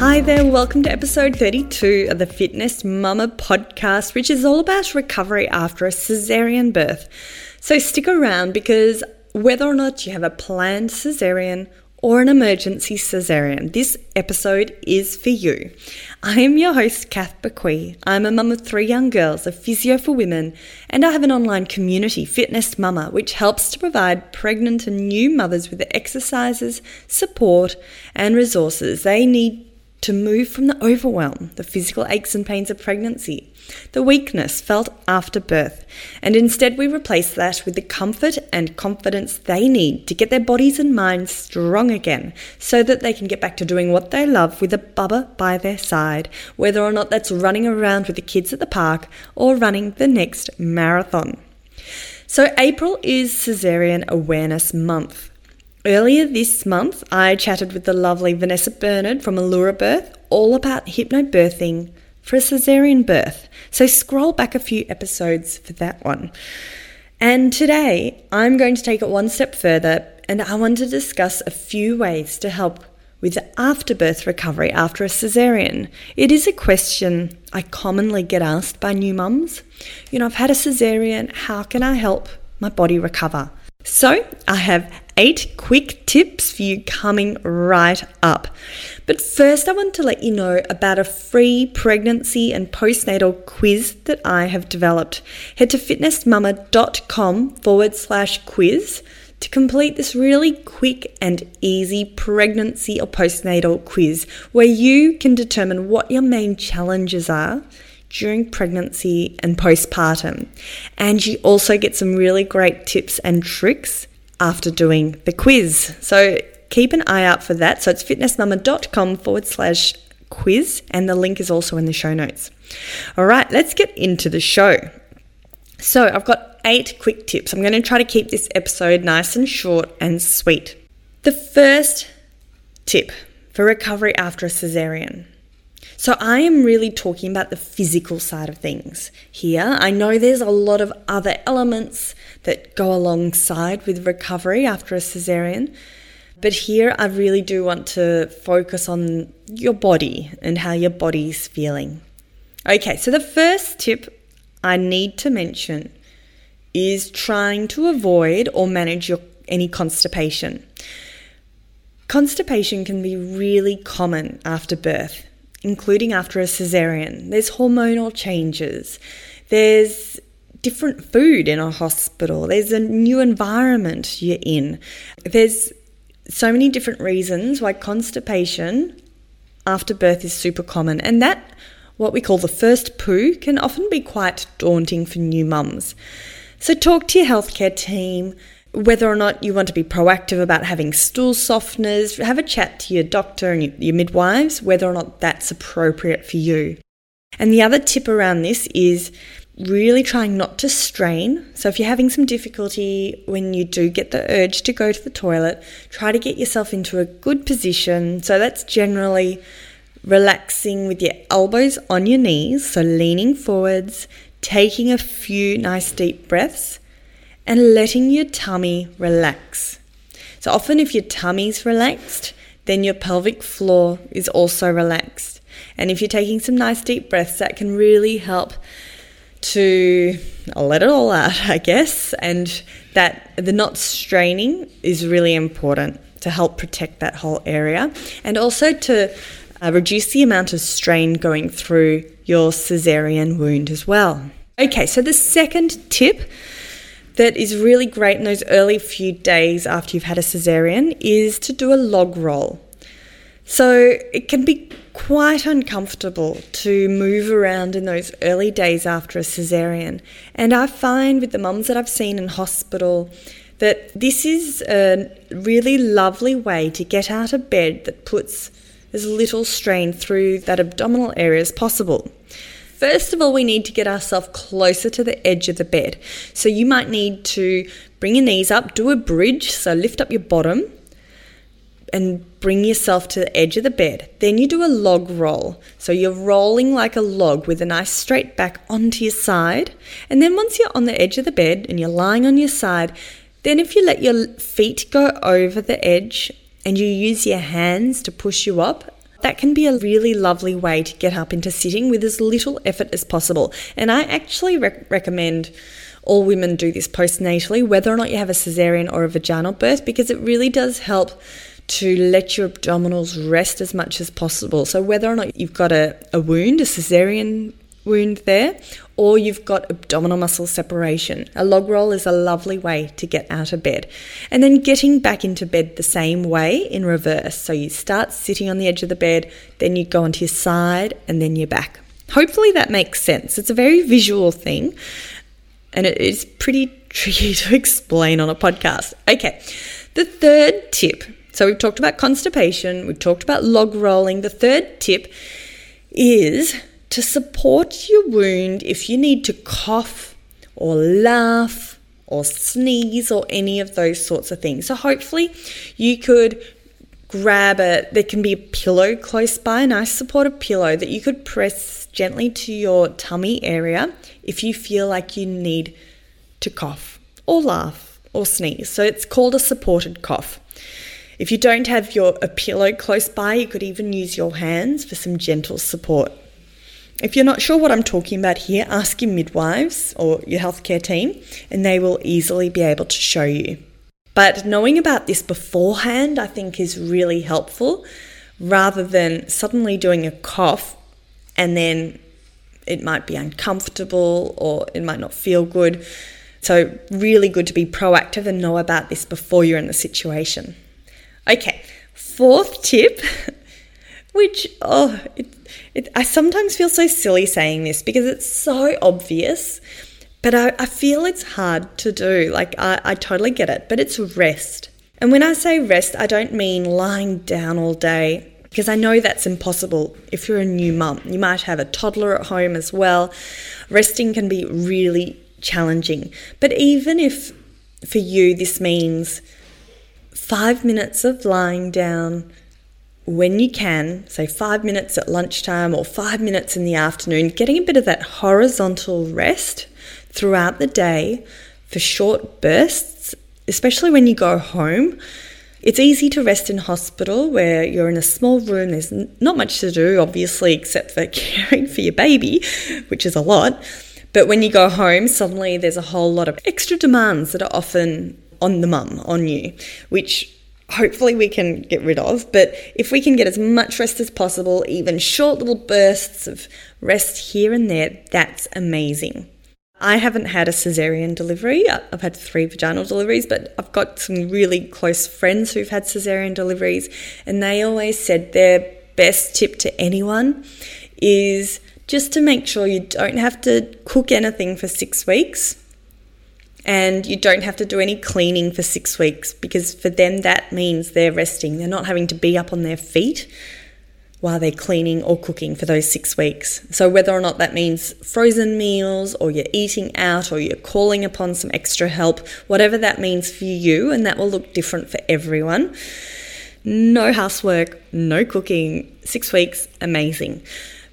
Hi there. Welcome to episode 32 of the FitNest Mama podcast, which is all about recovery after a cesarean birth. So stick around because whether or not you have a planned cesarean or an emergency cesarean, this episode is for you. I am your host, Kath Bequee. I'm a mum of three young girls, a physio for women, and I have an online community, FitNest Mama, which helps to provide pregnant and new mothers with the exercises, support, and resources they need to move from the overwhelm, the physical aches and pains of pregnancy, the weakness felt after birth, and instead we replace that with the comfort and confidence they need to get their bodies and minds strong again so that they can get back to doing what they love with a bubba by their side, whether or not that's running around with the kids at the park or running the next marathon. So, April is Caesarean Awareness Month. Earlier this month, I chatted with the lovely Vanessa Bernard from Allura Birth all about hypnobirthing for a cesarean birth. So scroll back a few episodes for that one. And today, I'm going to take it one step further and I want to discuss a few ways to help with afterbirth recovery after a cesarean. It is a question I commonly get asked by new mums. You know, I've had a cesarean, how can I help my body recover? So, I have eight quick tips for you coming right up. But first, I want to let you know about a free pregnancy and postnatal quiz that I have developed. Head to fitnestmama.com forward slash quiz to complete this really quick and easy pregnancy or postnatal quiz where you can determine what your main challenges are during pregnancy and postpartum. And you also get some really great tips and tricks after doing the quiz. So keep an eye out for that. So it's fitnestmama.com forward slash quiz, and the link is also in the show notes. All right, let's get into the show. So I've got eight quick tips. I'm going to try to keep this episode nice and short and sweet. The first tip for recovery after a cesarean so I am really talking about the physical side of things here. I know there's a lot of other elements that go alongside with recovery after a cesarean, but here I really do want to focus on your body and how your body's feeling. Okay, so the first tip I need to mention is trying to avoid or manage your any constipation. Constipation can be really common after birth including after a cesarean. There's hormonal changes. There's different food in a hospital. There's a new environment you're in. There's so many different reasons why constipation after birth is super common. And that, what we call the first poo, can often be quite daunting for new mums. So talk to your healthcare team whether or not you want to be proactive about having stool softeners, have a chat to your doctor and your midwives whether or not that's appropriate for you. And the other tip around this is really trying not to strain. So if you're having some difficulty when you do get the urge to go to the toilet, try to get yourself into a good position. So that's generally relaxing with your elbows on your knees, so leaning forwards, taking a few nice deep breaths and letting your tummy relax. So, often, if your tummy's relaxed, then your pelvic floor is also relaxed. And if you're taking some nice deep breaths, that can really help to let it all out, I guess. And that the not straining is really important to help protect that whole area and also to uh, reduce the amount of strain going through your cesarean wound as well. Okay, so the second tip that is really great in those early few days after you've had a cesarean is to do a log roll. So it can be quite uncomfortable to move around in those early days after a cesarean. And I find with the mums that I've seen in hospital that this is a really lovely way to get out of bed that puts as little strain through that abdominal area as possible. First of all, we need to get ourselves closer to the edge of the bed. So you might need to bring your knees up, do a bridge, so lift up your bottom and bring yourself to the edge of the bed. Then you do a log roll. So you're rolling like a log with a nice straight back onto your side. And then once you're on the edge of the bed and you're lying on your side, then if you let your feet go over the edge and you use your hands to push you up, that can be a really lovely way to get up into sitting with as little effort as possible. And I actually rec- recommend all women do this postnatally, whether or not you have a cesarean or a vaginal birth, because it really does help to let your abdominals rest as much as possible. So, whether or not you've got a, a wound, a cesarean wound there, or you've got abdominal muscle separation, a log roll is a lovely way to get out of bed. And then getting back into bed the same way in reverse. So, you start sitting on the edge of the bed, then you go onto your side, and then you're back. Hopefully, that makes sense. It's a very visual thing, and it is pretty tricky to explain on a podcast. Okay, the third tip so we've talked about constipation, we've talked about log rolling. The third tip is to support your wound if you need to cough or laugh or sneeze or any of those sorts of things. So hopefully you could grab a there can be a pillow close by, a nice supportive pillow that you could press gently to your tummy area if you feel like you need to cough or laugh or sneeze. So it's called a supported cough. If you don't have your a pillow close by, you could even use your hands for some gentle support. If you're not sure what I'm talking about here, ask your midwives or your healthcare team, and they will easily be able to show you. But knowing about this beforehand, I think, is really helpful rather than suddenly doing a cough and then it might be uncomfortable or it might not feel good. So, really good to be proactive and know about this before you're in the situation. Okay, fourth tip, which, oh, it, it, I sometimes feel so silly saying this because it's so obvious, but I, I feel it's hard to do. Like, I, I totally get it, but it's rest. And when I say rest, I don't mean lying down all day because I know that's impossible if you're a new mum. You might have a toddler at home as well. Resting can be really challenging. But even if for you this means five minutes of lying down when you can, say five minutes at lunchtime or five minutes in the afternoon, getting a bit of that horizontal rest throughout the day for short bursts, especially when you go home. It's easy to rest in hospital where you're in a small room, there's not much to do, obviously, except for caring for your baby, which is a lot. But when you go home, suddenly there's a whole lot of extra demands that are often on the mum, on you, which hopefully we can get rid of. But if we can get as much rest as possible, even short little bursts of rest here and there, that's amazing. I haven't had a cesarean delivery. I've had three vaginal deliveries, but I've got some really close friends who've had cesarean deliveries, and they always said their best tip to anyone is just to make sure you don't have to cook anything for six weeks and you don't have to do any cleaning for six weeks because for them that means they're resting. They're not having to be up on their feet while they're cleaning or cooking for those six weeks. So, whether or not that means frozen meals or you're eating out or you're calling upon some extra help, whatever that means for you, and that will look different for everyone. No housework, no cooking, six weeks, amazing.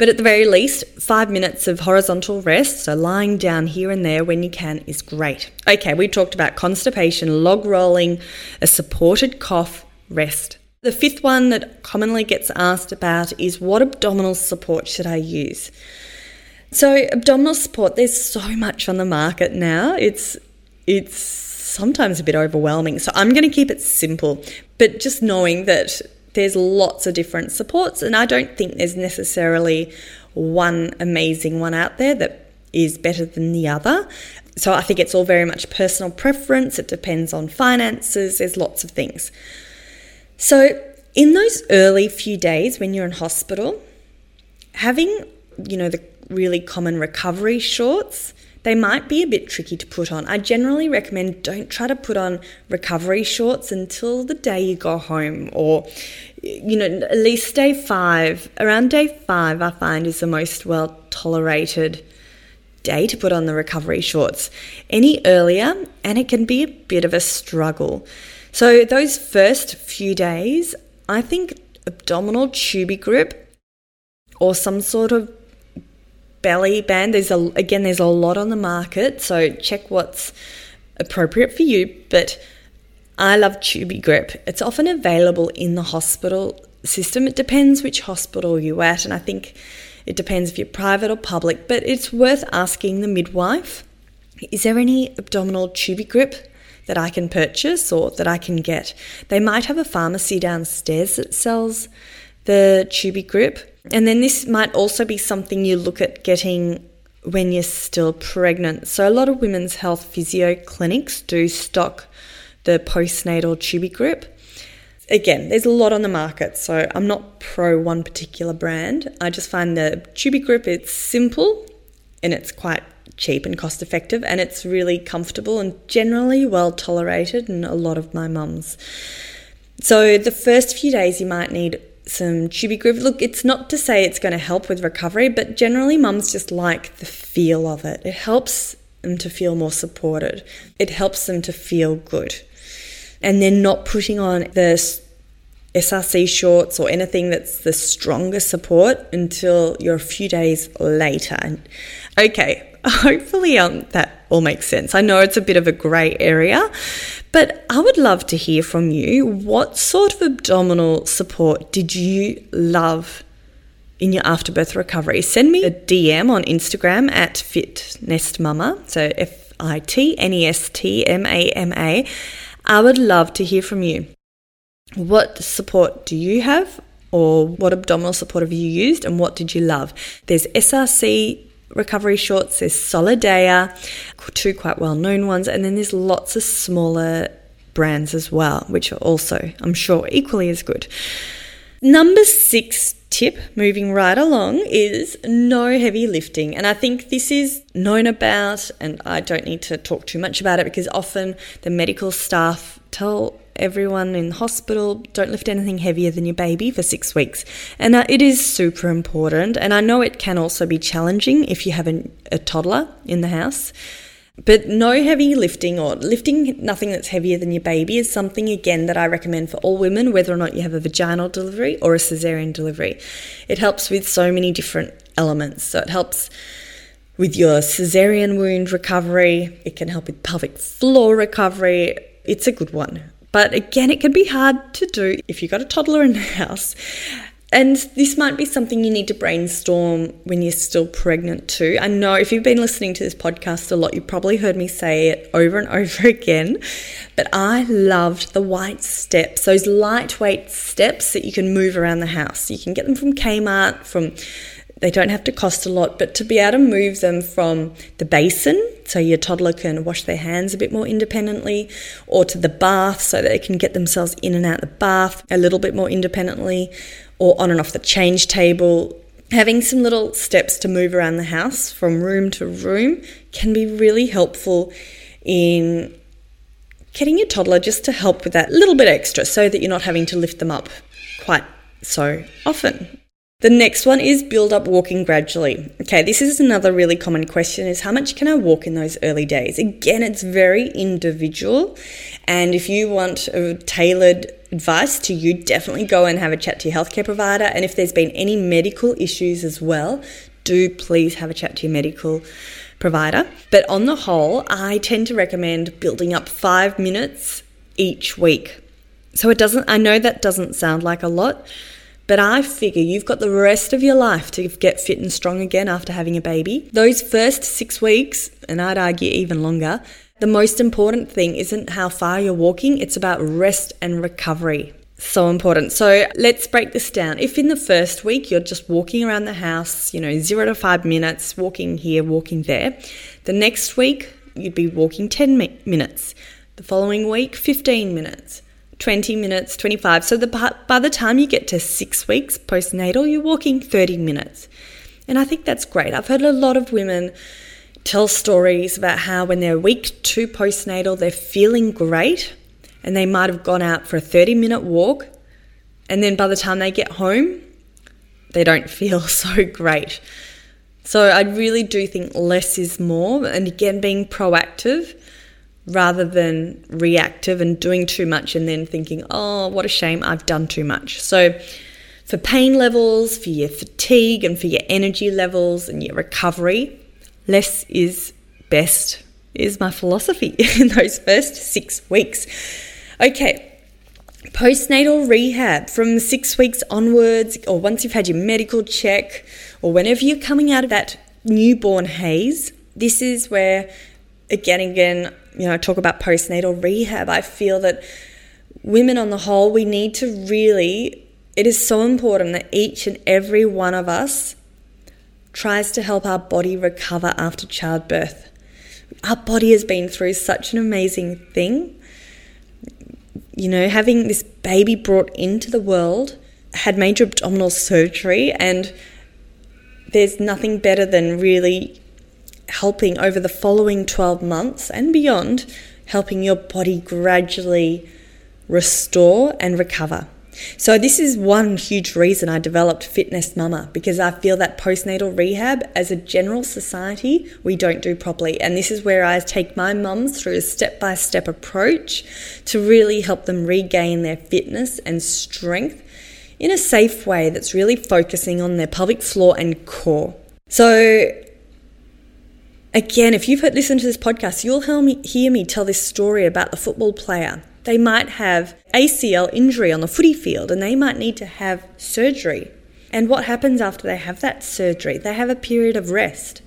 But at the very least, five minutes of horizontal rest, so lying down here and there when you can, is great. Okay, we talked about constipation, log rolling, a supported cough, rest. The fifth one that commonly gets asked about is what abdominal support should I use? So, abdominal support, there's so much on the market now. It's it's sometimes a bit overwhelming. So, I'm going to keep it simple, but just knowing that there's lots of different supports, and I don't think there's necessarily one amazing one out there that is better than the other. So I think it's all very much personal preference, it depends on finances, there's lots of things. So, in those early few days when you're in hospital, having, you know, the really common recovery shorts they might be a bit tricky to put on. I generally recommend don't try to put on recovery shorts until the day you go home or you know, at least day five. Around day five, I find is the most well tolerated day to put on the recovery shorts. Any earlier, and it can be a bit of a struggle. So, those first few days, I think abdominal Tubigrip or some sort of belly band. There's a again, there's a lot on the market, so check what's appropriate for you. But I love Tubigrip. It's often available in the hospital system. It depends which hospital you're at, and I think it depends if you're private or public. But it's worth asking the midwife: Is there any abdominal Tubigrip that I can purchase or that I can get? They might have a pharmacy downstairs that sells the Tubigrip and then this might also be something you look at getting when you're still pregnant. So a lot of women's health physio clinics do stock the postnatal Tubigrip. Again, there's a lot on the market, so I'm not pro one particular brand. I just find the Tubigrip it's simple and it's quite cheap and cost effective and it's really comfortable and generally well tolerated in a lot of my mums. So the first few days you might need some Tubigrip. Look, it's not to say it's going to help with recovery, but generally mums just like the feel of it. It helps them to feel more supported. It helps them to feel good. And then not putting on the SRC shorts or anything that's the strongest support until you're a few days later. Okay, hopefully um, that all makes sense. I know it's a bit of a grey area, but I would love to hear from you. What sort of abdominal support did you love in your afterbirth recovery? Send me a DM on Instagram at fitnestmama, so F I T N E S T M A M A. I would love to hear from you. What support do you have? Or what abdominal support have you used and what did you love? There's SRC recovery shorts, there's Solidea, two quite well known ones, and then there's lots of smaller brands as well, which are also, I'm sure, equally as good. Number six tip, moving right along, is no heavy lifting. And I think this is known about, and I don't need to talk too much about it because often the medical staff tell everyone in hospital don't lift anything heavier than your baby for six weeks. And uh, it is super important. And I know it can also be challenging if you have a, a toddler in the house. But no heavy lifting or lifting nothing that's heavier than your baby is something, again, that I recommend for all women, whether or not you have a vaginal delivery or a cesarean delivery. It helps with so many different elements. So it helps with your cesarean wound recovery, it can help with pelvic floor recovery. It's a good one. But again, it can be hard to do if you've got a toddler in the house. And this might be something you need to brainstorm when you're still pregnant too. I know if you've been listening to this podcast a lot, you've probably heard me say it over and over again. But I loved the white steps, those lightweight steps that you can move around the house. You can get them from Kmart, from they don't have to cost a lot, but to be able to move them from the basin so your toddler can wash their hands a bit more independently, or to the bath so they can get themselves in and out of the bath a little bit more independently, or on and off the change table. Having some little steps to move around the house from room to room can be really helpful in getting your toddler just to help with that little bit extra so that you're not having to lift them up quite so often. The next one is build up walking gradually. Okay, this is another really common question is how much can I walk in those early days? Again, it's very individual. And if you want a tailored advice to you, definitely go and have a chat to your healthcare provider. And if there's been any medical issues as well, do please have a chat to your medical provider. But on the whole, I tend to recommend building up five minutes each week. So it doesn't, I know that doesn't sound like a lot, but I figure you've got the rest of your life to get fit and strong again after having a baby. Those first six weeks, and I'd argue even longer, the most important thing isn't how far you're walking, it's about rest and recovery. So important. So let's break this down. If in the first week you're just walking around the house, you know, zero to five minutes, walking here, walking there, the next week you'd be walking 10 minutes. The following week, 15 minutes. 20 minutes, 25. So the, by the time you get to six weeks postnatal, you're walking 30 minutes. And I think that's great. I've heard a lot of women tell stories about how when they're week two postnatal, they're feeling great and they might have gone out for a 30 minute walk. And then by the time they get home, they don't feel so great. So I really do think less is more. And again, being proactive rather than reactive and doing too much and then thinking, oh, what a shame, I've done too much. So for pain levels, for your fatigue, and for your energy levels and your recovery, less is best, is my philosophy in those first six weeks. Okay, postnatal rehab from six weeks onwards, or once you've had your medical check, or whenever you're coming out of that newborn haze, this is where, again, again, you know, talk about postnatal rehab. I feel that women on the whole, we need to really, it is so important that each and every one of us tries to help our body recover after childbirth. Our body has been through such an amazing thing you know, having this baby brought into the world, had major abdominal surgery, and there's nothing better than really helping over the following 12 months and beyond, helping your body gradually restore and recover. So, this is one huge reason I developed FitNest Mama because I feel that postnatal rehab, as a general society, we don't do properly. And this is where I take my mums through a step by step approach to really help them regain their fitness and strength in a safe way that's really focusing on their pelvic floor and core. So, again, if you've listened to this podcast, you'll hear me tell this story about the football player they might have ACL injury on the footy field and they might need to have surgery. And what happens after they have that surgery? They have a period of rest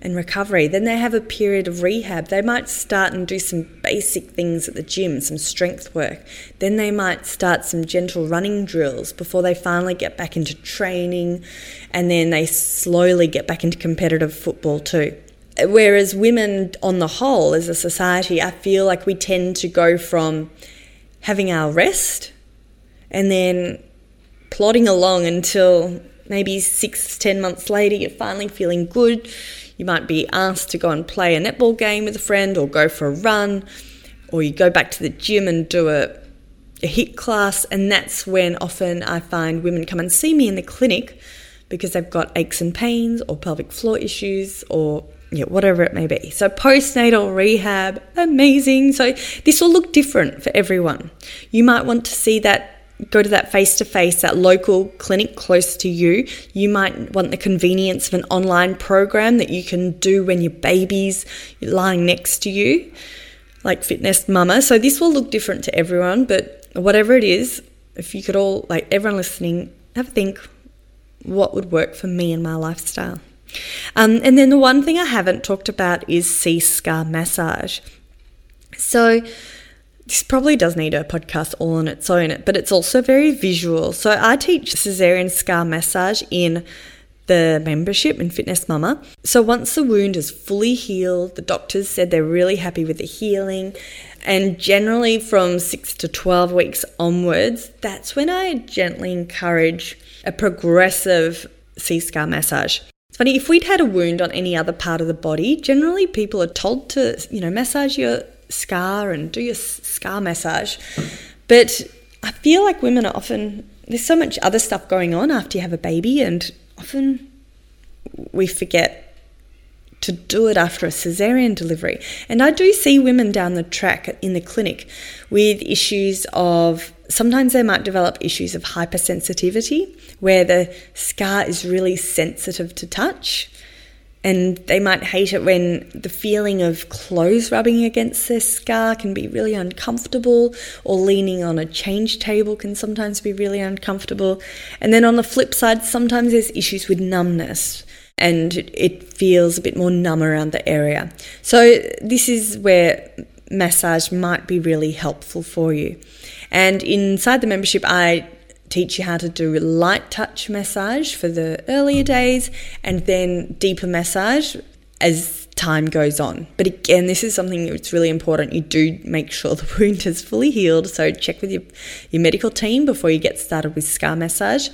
and recovery. Then they have a period of rehab. They might start and do some basic things at the gym, some strength work. Then they might start some gentle running drills before they finally get back into training. And then they slowly get back into competitive football too. Whereas women, on the whole, as a society, I feel like we tend to go from having our rest and then plodding along until maybe six, ten months later, you're finally feeling good. You might be asked to go and play a netball game with a friend or go for a run, or you go back to the gym and do a, a HIIT class. And that's when often I find women come and see me in the clinic because they've got aches and pains or pelvic floor issues or yeah, whatever it may be. So, postnatal rehab, amazing. So, this will look different for everyone. You might want to see that, go to that face to face, that local clinic close to you. You might want the convenience of an online program that you can do when your baby's lying next to you, like FitNest Mama. So, this will look different to everyone, but whatever it is, if you could all, like everyone listening, have a think what would work for me and my lifestyle. Um, and then the one thing I haven't talked about is C scar massage. So, this probably does need a podcast all on its own, but it's also very visual. So, I teach cesarean scar massage in the membership in FitNest Mama. So, once the wound is fully healed, the doctors said they're really happy with the healing. And generally, from six to 12 weeks onwards, that's when I gently encourage a progressive C scar massage. It's funny, if we'd had a wound on any other part of the body, generally people are told to, you know, massage your scar and do your scar massage. But I feel like women are often, there's so much other stuff going on after you have a baby, and often we forget to do it after a cesarean delivery. And I do see women down the track in the clinic with issues of sometimes they might develop issues of hypersensitivity where the scar is really sensitive to touch. And they might hate it when the feeling of clothes rubbing against their scar can be really uncomfortable, or leaning on a change table can sometimes be really uncomfortable. And then on the flip side, sometimes there's issues with numbness and it feels a bit more numb around the area. So, this is where massage might be really helpful for you. And inside the membership, I teach you how to do light touch massage for the earlier days and then deeper massage as time goes on. But again, this is something that's really important. You do make sure the wound is fully healed. So check with your, your medical team before you get started with scar massage.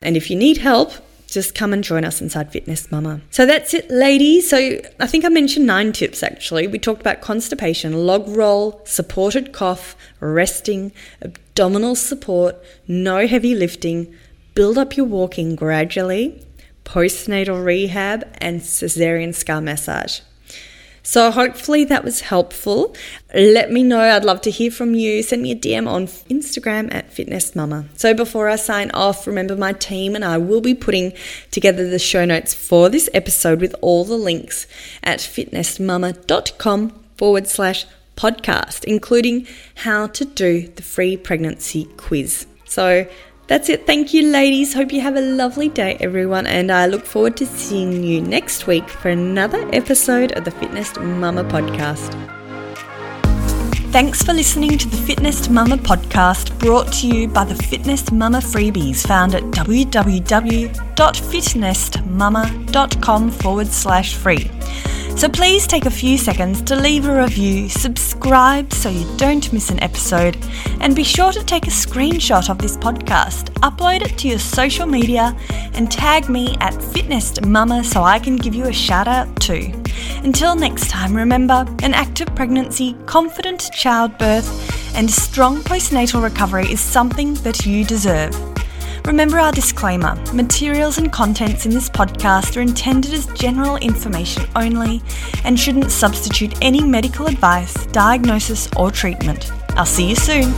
And if you need help, just come and join us inside FitNest Mama. So that's it, ladies. So I think I mentioned nine tips actually. We talked about constipation, log roll, supported cough, resting, abdominal support, no heavy lifting, build up your walking gradually, postnatal rehab, and cesarean scar massage. So, hopefully, that was helpful. Let me know. I'd love to hear from you. Send me a DM on Instagram at FitNest Mama. So, before I sign off, remember my team and I will be putting together the show notes for this episode with all the links at fitnestmama.com forward slash podcast, including how to do the free pregnancy quiz. So, that's it. Thank you, ladies. Hope you have a lovely day, everyone. And I look forward to seeing you next week for another episode of the FitNest Mama podcast. Thanks for listening to the FitNest Mama podcast brought to you by the FitNest Mama freebies found at www.fitnestmama.com forward slash free. So please take a few seconds to leave a review, subscribe so you don't miss an episode, and be sure to take a screenshot of this podcast, upload it to your social media, and tag me at FitNest Mama so I can give you a shout out too. Until next time, remember an active pregnancy, confident childbirth, and strong postnatal recovery is something that you deserve. Remember our disclaimer materials and contents in this podcast are intended as general information only and shouldn't substitute any medical advice, diagnosis, or treatment. I'll see you soon.